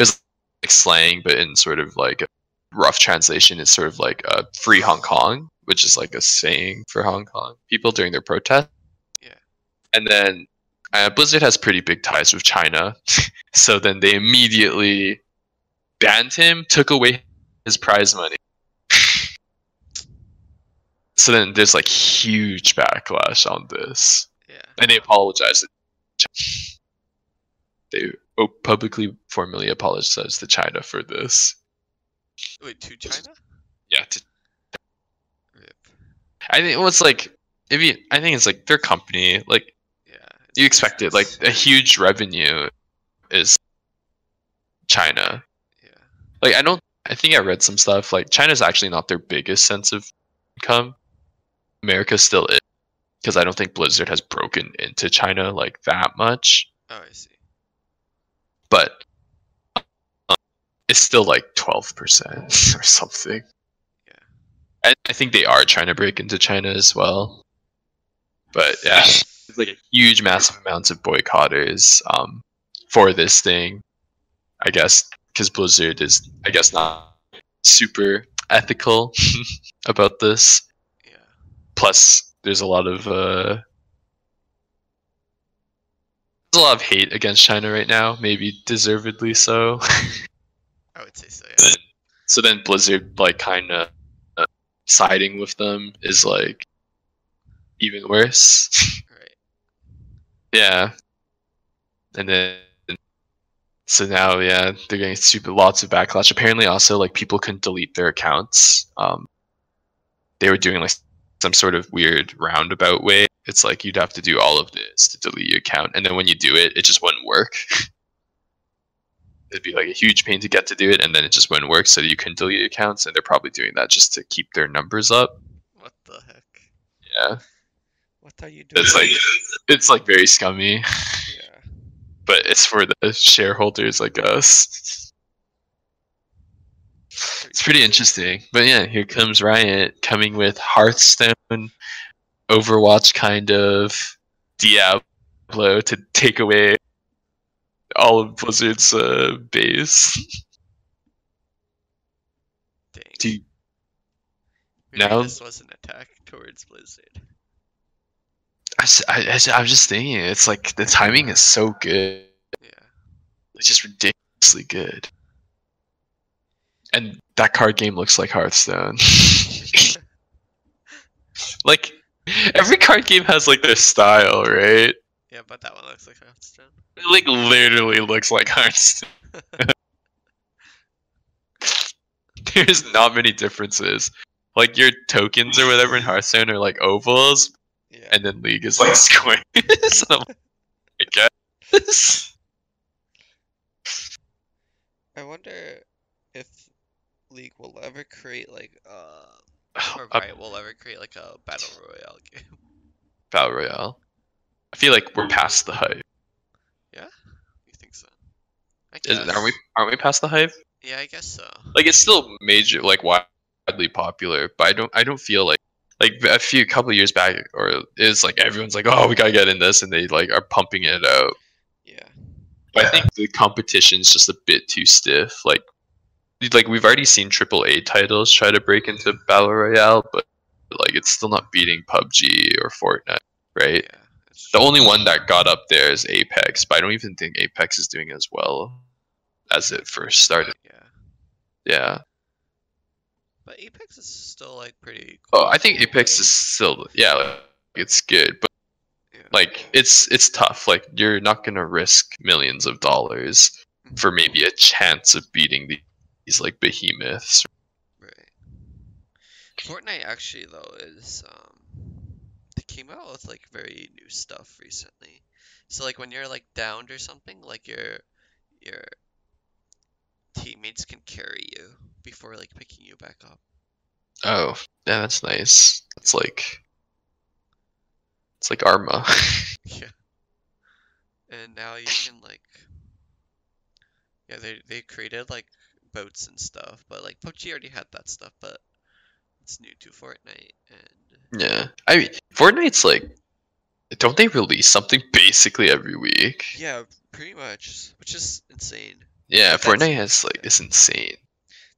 was like slang but in sort of like a rough translation is sort of like uh, free hong kong which is like a saying for hong kong people during their protest Yeah. and then uh, blizzard has pretty big ties with china. <laughs> So then they immediately banned him took away his prize money so then there's like huge backlash on this yeah. and they apologized. Ch- They oh, publicly, formally apologized to China for this. Wait, to China? Yeah, to, I think it was like if you, I think it's like their company. Like Yeah. you expect it, like a huge revenue is China. Yeah. Like I don't, I think I read some stuff. Like China's actually not their biggest sense of income. America still is, because I don't think Blizzard has broken into China like that much. Oh, I see. but um, it's still like 12% <laughs> or something. Yeah. I, I think they are trying to break into China as well. But yeah, <laughs> it's like a huge, massive amounts of boycotters um, for this thing. I guess because Blizzard is, I guess, not super ethical <laughs> about this. Plus, there's a lot of uh, there's a lot of hate against China right now. Maybe deservedly so. I would say so. Yeah. then, so then Blizzard like kind of uh, siding with them is like even worse. Right. <laughs> yeah. And then so now yeah, they're getting stupid lots of backlash. Apparently also like people couldn't delete their accounts. Um they were doing like some sort of weird roundabout way. It's like you'd have to do all of this to delete your account and then when you do it, it just wouldn't work. <laughs> It'd be like a huge pain to get to do it and then it just wouldn't work so you can delete accounts and they're probably doing that just to keep their numbers up. What the heck? Yeah. What are you doing? It's like it's like very scummy. yeah. but it's for the shareholders like us. It's pretty interesting. But yeah, here comes Riot coming with Hearthstone, Overwatch kind of, Diablo to take away all of Blizzard's uh, base. Dang. Do you- now- this was an attack towards Blizzard. I, I, I was just thinking, it's like the timing is so good. Yeah. It's just ridiculously good. And that card game looks like Hearthstone. <laughs> like every card game has like their style, right? yeah, but that one looks like Hearthstone. It like literally looks like Hearthstone. <laughs> There's not many differences. Like your tokens or whatever in Hearthstone are like ovals, Yeah. and then League is like <laughs> squares. and I'm like, I guess. I wonder if League will ever create like uh <sighs> or A Riot will ever create like a battle royale <laughs> game. Battle Royale. I feel like we're past the hype. Yeah, you think so? I Is, guess. aren't we? Aren't we past the hype? Yeah, I guess so. Like it's still major, like widely popular, but I don't. I don't feel like like a few couple years back, or it's like everyone's like, oh, we gotta get in this, and they like are pumping it out. Yeah. But I think the competition's just a bit too stiff. Like, like we've already seen AAA titles try to break into battle royale, but like it's still not beating PUBG or Fortnite, right? Yeah. The only one that got up there is Apex, but I don't even think Apex is doing as well as it first started. Yeah, Yeah. but Apex is still like pretty. Cool. Oh, I think Apex is still yeah, like, it's good, but Yeah. like it's it's tough. Like you're not gonna risk millions of dollars Mhm. for maybe a chance of beating the- these like behemoths. Right. Fortnite actually though is um they came out with like very new stuff recently. So like when you're like downed or something, like your your teammates can carry you before like picking you back up. Oh, yeah, that's nice. It's like it's like Arma. <laughs> Yeah. And now you can like yeah, they they created like boats and stuff, but like PUBG already had that stuff, but it's new to Fortnite and yeah, I mean Fortnite's like, don't they release something basically every week? yeah, pretty much, which is insane. Yeah, But Fortnite has like is insane.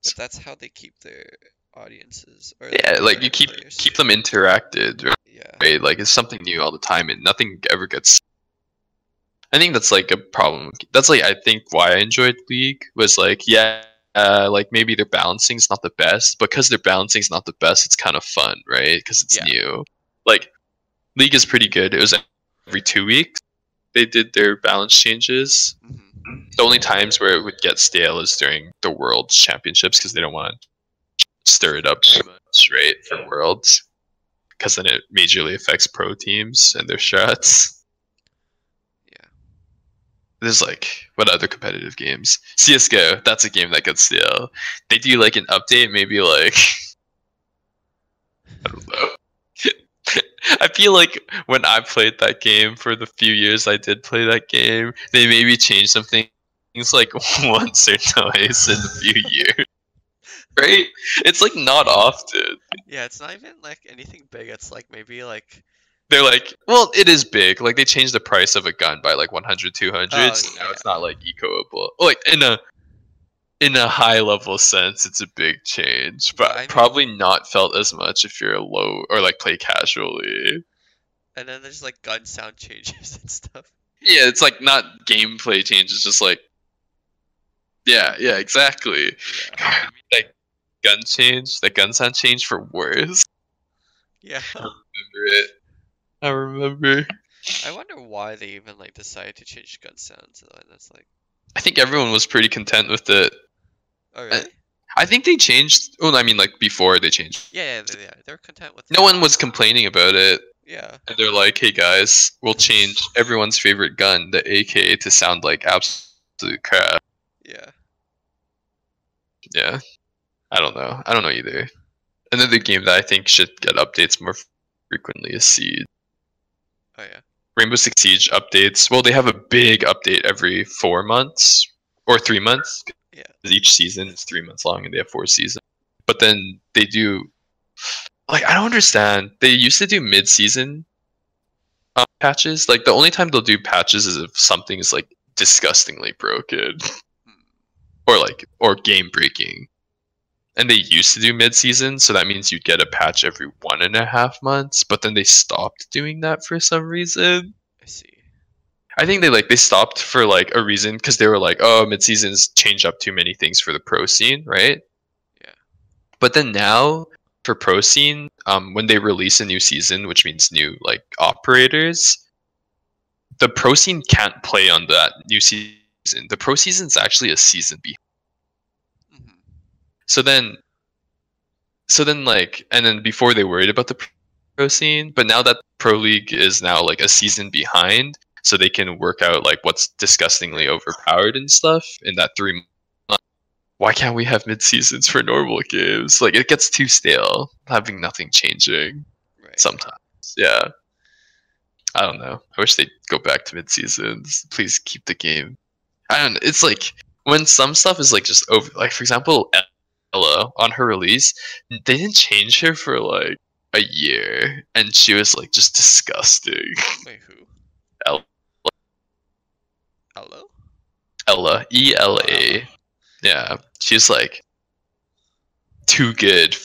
But that's how they keep their audiences or Yeah, their like you keep players. keep them interacted, right? Yeah. right? Like it's something new all the time, and nothing ever gets. I think that's like a problem. That's like I think why I enjoyed League was like yeah, uh, like maybe their balancing's not the best, because their balancing's not the best, it's kind of fun, right? Because it's Yeah. new. Like League is pretty good. It was every two weeks they did their balance changes. hmm The only times where it would get stale is during the World Championships because they don't want to stir it up too much, right? For Worlds, because then it majorly affects pro teams and their shots. There's like what other competitive games? CS:GO. That's a game that gets stale. They do like an update, maybe like <laughs> I don't know. <laughs> I feel like when I played that game for the few years I did play that game, they maybe changed some things like <laughs> once or twice in a few years. Right? It's like not often. Yeah, it's not even like anything big. It's like maybe like They're like, well, it is big. Like they changed the price of a gun by like 100, 200. Oh, so now it's not like ecoable. Like in a in a high level sense, it's a big change, but I mean- probably not felt as much if you're a low or like play casually. and then there's like gun sound changes and stuff. Yeah, it's like not gameplay changes, just like yeah, yeah, exactly. Yeah. that gun change, that gun sound change for worse. Yeah. Remember it? <laughs> I remember. I wonder why they even like decided to change gun sounds. That's like, I think everyone was pretty content with it. oh really? I think they changed. Well, I mean, like before they changed. Yeah, yeah, they, yeah. They're content with. No one was complaining about it. Yeah. And they're like, "Hey guys, we'll change everyone's favorite gun, the AK, to sound like absolute crap." Yeah. Yeah, I don't know. I don't know either. Another game that I think should get updates more frequently is Siege. Oh yeah. Rainbow Six Siege updates. Well, they have a big update every four months or three months. Yeah. Each season is three months long, and they have four seasons. But then they do, like, I don't understand. They used to do mid-season um, patches. Like, the only time they'll do patches is if something is like disgustingly broken, Hmm. or like or game breaking. And they used to do mid-season, so that means you'd get a patch every one and a half months. But then they stopped doing that for some reason. I see. I think they like they stopped for like a reason because they were like, oh, mid seasons change up too many things for the pro scene, right? Yeah. But then now for pro scene, um, when they release a new season, which means new like operators, the pro scene can't play on that new season. The pro season's actually a season behind. So then, so then like, and then before they worried about the pro scene, but now that pro league is now like a season behind, so they can work out like what's disgustingly overpowered and stuff in that three months. Why can't we have mid seasons for normal games? Like it gets too stale having nothing changing Right. sometimes. Yeah. I don't know. I wish they'd go back to mid seasons. Please keep the game. I don't know. It's like when some stuff is like just over like for example Ela on her release, they didn't change her for like a year and she was like just disgusting. <laughs> Wait, who? El- Hello? Ela. E L A. Yeah. She's like too good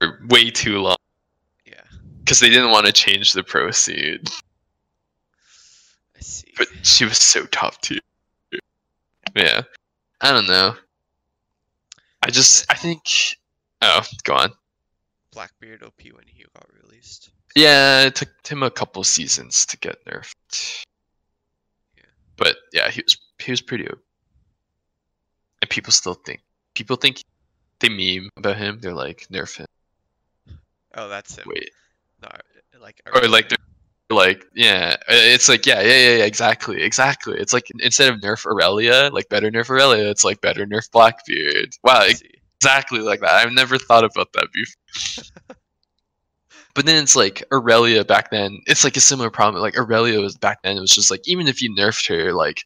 for way too long. Yeah. Because they didn't want to change the proceed. I see. but she was so top tier. Yeah, I don't know. I just I think. Oh, go on. Blackbeard OP when he got released. Yeah, it took him a couple seasons to get nerfed. Yeah. But yeah, he was he was pretty. OP. And people still think people think they meme about him. They're like nerf him. Oh, that's him. Wait, No, like or like they're like yeah, uh, it's like yeah, yeah, yeah, yeah, exactly, exactly. It's like instead of nerf Irelia, like better nerf Irelia, it's like better nerf Blackbeard. Wow, exactly like that. I've never thought about that before. <laughs> but then it's like Irelia back then. It's like a similar problem. Like Irelia was back then. It was just like even if you nerfed her, like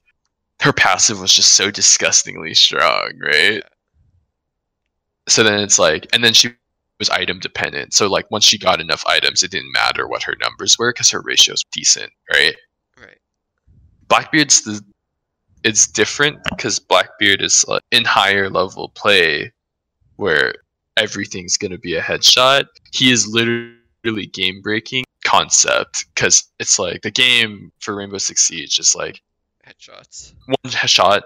her passive was just so disgustingly strong, right? So then it's like, and then she was item dependent. So like once she got enough items, it didn't matter what her numbers were because her ratios were decent, right? Right. Blackbeard's the it's different because Blackbeard is like in higher level play where everything's gonna be a headshot. He is literally game breaking concept because it's like the game for Rainbow Six Siege is like Headshots. one shot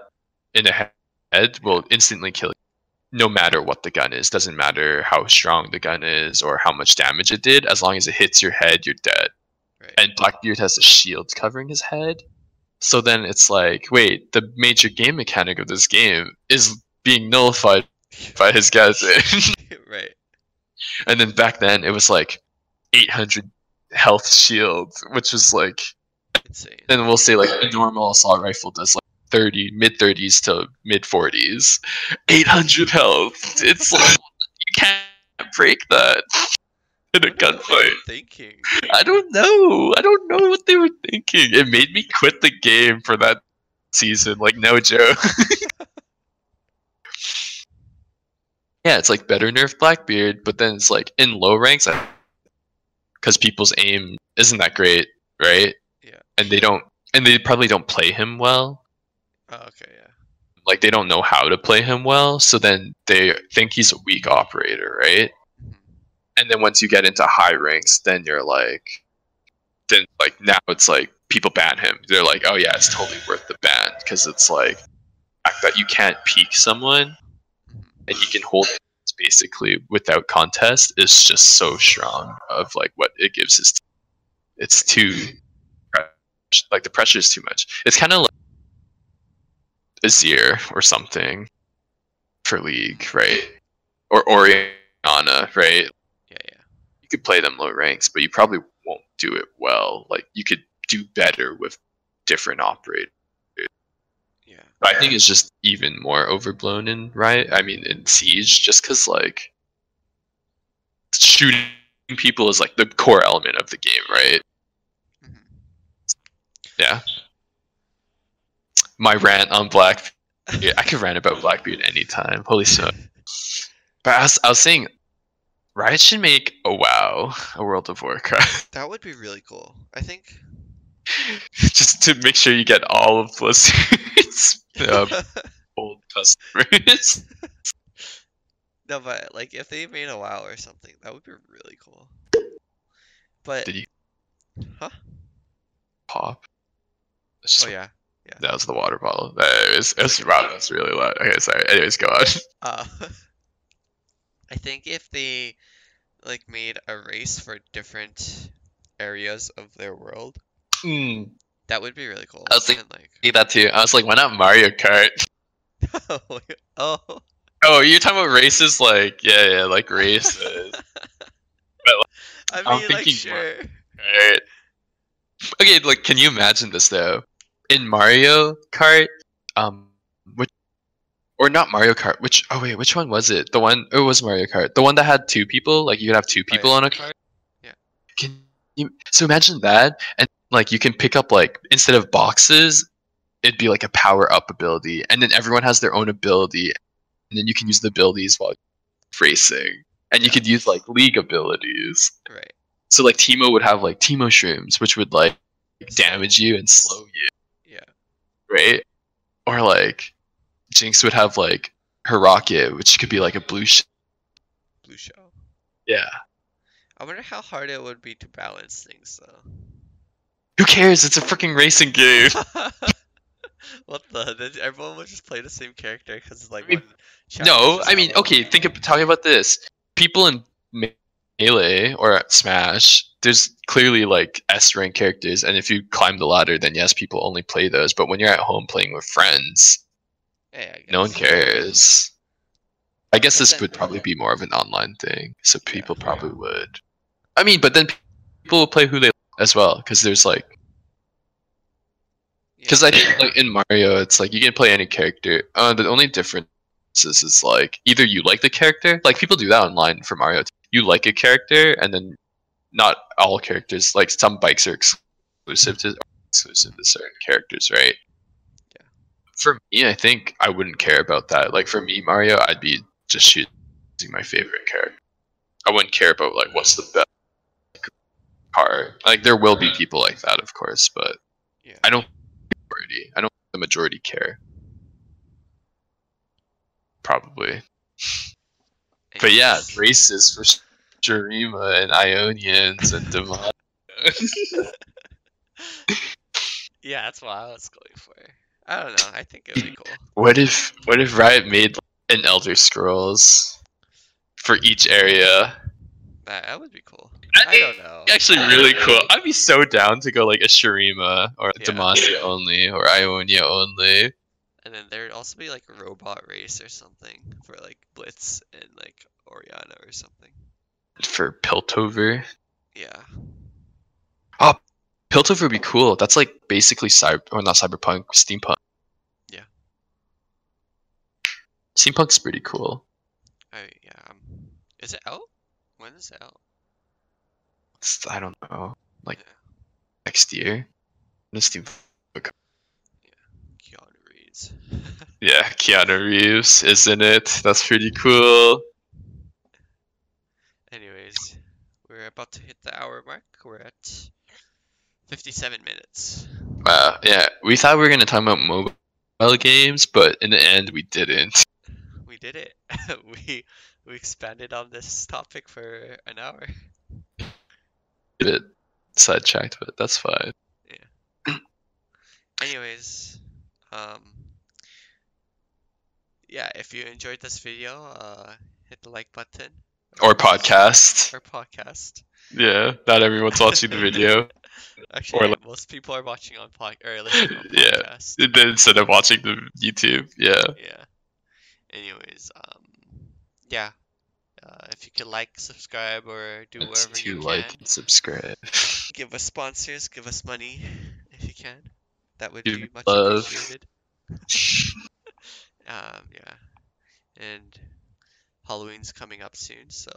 in a head will instantly kill you. No matter what the gun is, doesn't matter how strong the gun is or how much damage it did. As long as it hits your head, you're dead Right. and Blackbeard has a shield covering his head. So then it's like, wait, the major game mechanic of this game is being nullified <laughs> by his gadget. <laughs> right. and then back then it was like 800 health shield, which was like, Insane. then we'll say like a normal assault rifle does like 30, mid 30s to mid 40s. 800 health. It's like, <laughs> you can't break that in a What were they gunfight. Thinking. I don't know. I don't know what they were thinking. It made me quit the game for that season, like no joke. <laughs> yeah, it's like better nerf Blackbeard, but then it's like in low ranks because people's aim isn't that great, right? Yeah. And they don't and they probably don't play him well. Oh, okay, yeah. Like they don't know how to play him well, so then they think he's a weak operator, right? Mhm. and then once you get into high ranks then you're like then like now it's like people ban him they're like oh yeah it's totally worth the ban because it's like the fact that you can't peak someone and you can hold it basically without contest is just so strong of like what it gives his team. it's too like the pressure is too much it's kind of like Azir or something for league right or Orianna right Yeah, yeah. you could play them low ranks, but you probably won't do it well. Like you could do better with different operators. Yeah. But I think it's just even more overblown in Riot. I mean, in Siege, just because like shooting people is like the core element of the game, right? Mhm. Yeah. My rant on Black. Yeah, I could rant about Blackbeard anytime. Holy smoke! But I was, I was saying, Riot should make a WoW, a World of Warcraft. <laughs> That would be really cool. I think. <laughs> just to make sure you get all of Blizzard's <laughs> um, old customers. no, but like if they made a WoW or something, that would be really cool. But Did you huh? pop? Oh yeah. That was the water bottle. That was, it was, wow, that's really loud. Okay, sorry. Anyways, go on. <laughs> Uh, <laughs> I think if they like made a race for different areas of their world, Mm, that would be really cool. I was thinking- And, like, need that too. I was like, why not Mario Kart? <laughs> oh, oh, Oh, you're talking about races? Like, yeah, yeah, like races. I I'm like, thinking more- sure. Right. Okay, like, can you imagine this though? In Mario Kart, um, which, or not Mario Kart? Which? Oh wait, which one was it? The one? It was Mario Kart. The one that had two people. Like, you could have two Oh, yeah. people on a cart. Yeah. Can you? So imagine that, and like, you can pick up like instead of boxes, it'd be like a power up ability, and then everyone has their own ability, and then you can use the abilities while racing, and you could use like league abilities. Right. So like Teemo would have like Teemo shrooms, which would like damage you and slow you, Yeah. Right? Or like Jinx would have like her rocket, which could be like a blue. Sh- Blue shell. yeah, I wonder how hard it would be to balance things though. Who cares? It's a freaking racing game. <laughs> what the? Did everyone would just play the same character because like I mean, No, I mean, okay, think of talking about this. People in Melee or Smash, there's clearly like S rank characters, and if you climb the ladder, then yes, people only play those. But when you're at home playing with friends, Yeah, no one cares. I guess this would probably be more of an online thing, so Yeah. people probably would. I mean, but then people will play who they like as well, because there's like, Yeah. because I think like in Mario, it's like you can play any character. Uh, the only difference is, is like either you like the character, like people do that online for Mario. You like a character, and then not all characters. Like some bikes are exclusive to exclusive to certain characters, right? Yeah. For me, I think I wouldn't care about that. Like for me, Mario, I'd be just choosing my favorite character. I wouldn't care about like what's the best car. Like there will be people like that, of course, but yeah. I don't majority. I don't the majority care. Probably. <laughs> But yeah, races for Shurima and Ionians and Demon. <laughs> yeah, that's what I was going for. I don't know. I think it would be cool. what if what if Riot made an Elder Scrolls for each area? That, that would be cool. That'd I don't know. Actually, really cool. I'd be so down to go like a Shurima or Yeah. Demacia only or Ionia only. And then there'd also be like a robot race or something for like Blitz and like Orianna or something. For Piltover. Yeah. Oh, Piltover would be cool. That's like basically cyber or not cyberpunk, steampunk. Yeah. Steampunk's pretty cool. I yeah. Um, is it out? When is it out? It's- I don't know. Like Yeah. next year. When is steampunk? Yeah, Keanu Reeves, isn't it? That's pretty cool. Anyways, we're about to hit the hour mark. We're at 57 minutes. Uh, yeah, we thought we were gonna talk about mobile games, but in the end, we didn't. We did it. <laughs> we we expanded on this topic for an hour. A it sidetracked, but that's fine. Yeah. Anyways, um, yeah, if you enjoyed this video, uh, hit the like button. Or podcast. Or podcast. Yeah, not everyone's watching the video. <laughs> Actually, like- most people are watching on pod or listening on <laughs> Yeah. Instead of watching the YouTube, yeah. Yeah. Anyways, um, yeah. Uh, if you could like, subscribe, or do It's whatever you to can, like and subscribe. <laughs> give us sponsors, give us money if you can. That would Give be much love. appreciated. Um, yeah. And Halloween's coming up soon, so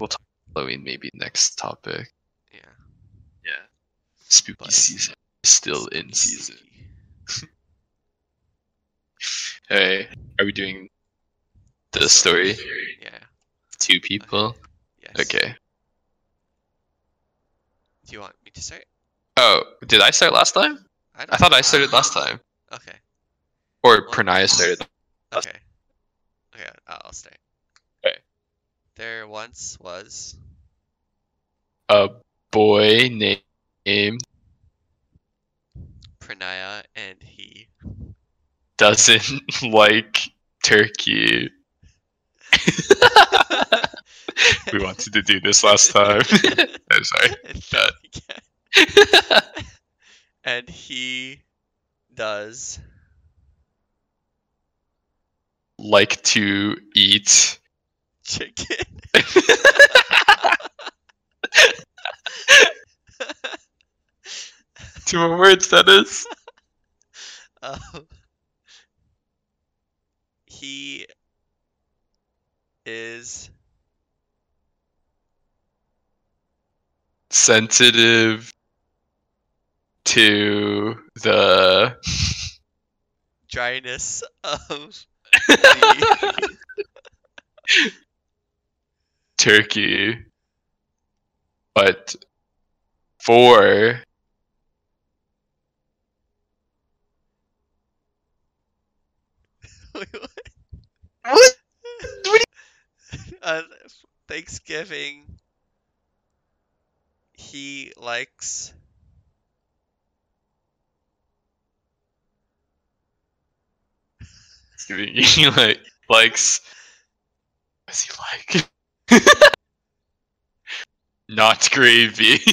We'll talk Halloween, maybe next topic. yeah. Yeah. Spooky But- season. Still in season. <laughs> Hey, are we doing the story? Yeah. Two people? Yes. Okay. Do you want me to start? Oh, did I start last time? I, I thought I started last time. <laughs> Okay. Or Well- Pranaya started. Last- Okay. Okay, I'll I'll. Okay. There once was A boy named Pranaya and he. doesn't <laughs> like turkey. <laughs> we wanted to do this last time. <laughs> I'm sorry. No, you can't. and he does like to eat. chicken. <laughs> Two more words, Dennis. <laughs> um, he is Sensitive to the <laughs> dryness of <laughs> turkey, but for Wait, what? what? on Thanksgiving, he likes <laughs> you like likes. What's he like? <laughs> Not gravy. <laughs>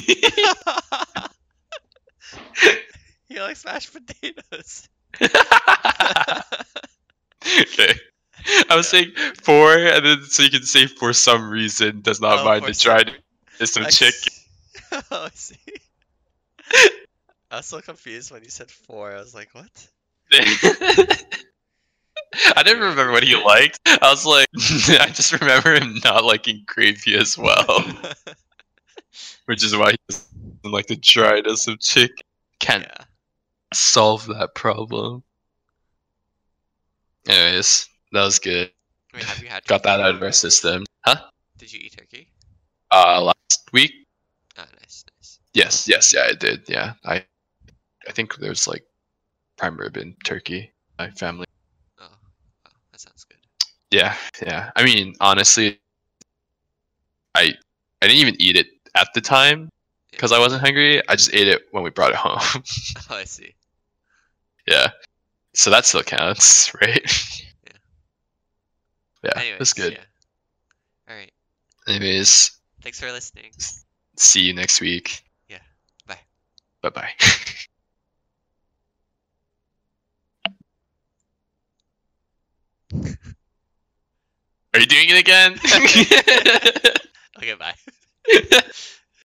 he likes mashed potatoes. okay. I was saying four, and then so you can say for some reason does not Oh, mind for the some- dried some chicken. oh, I see. I was so confused when you said four. I was like, what? <laughs> I didn't remember what he liked. I was like, <laughs> I just remember him not liking gravy as well, <laughs> which is why he doesn't like the dryness of chicken. Can't yeah. solve that problem. Anyways, that was good. Have you had Got that out of our system. Huh? Did you eat turkey? Uh, last week. Oh, nice, nice. Yes, yes, yeah, I did. Yeah, I, I think there's like prime rib in turkey. My family. Oh, oh, that sounds good. Yeah, yeah. I mean, honestly, I I didn't even eat it at the time because I wasn't hungry. I just ate it when we brought it home. Oh, <laughs> <laughs> I see. yeah, so that still counts, <laughs> right? Yeah. Yeah, Anyways, that's good. Yeah. All right. Anyways, Thanks for listening. see you next week. Yeah, bye. Bye bye. Are you doing it again? <laughs> <laughs> Okay, bye. <laughs>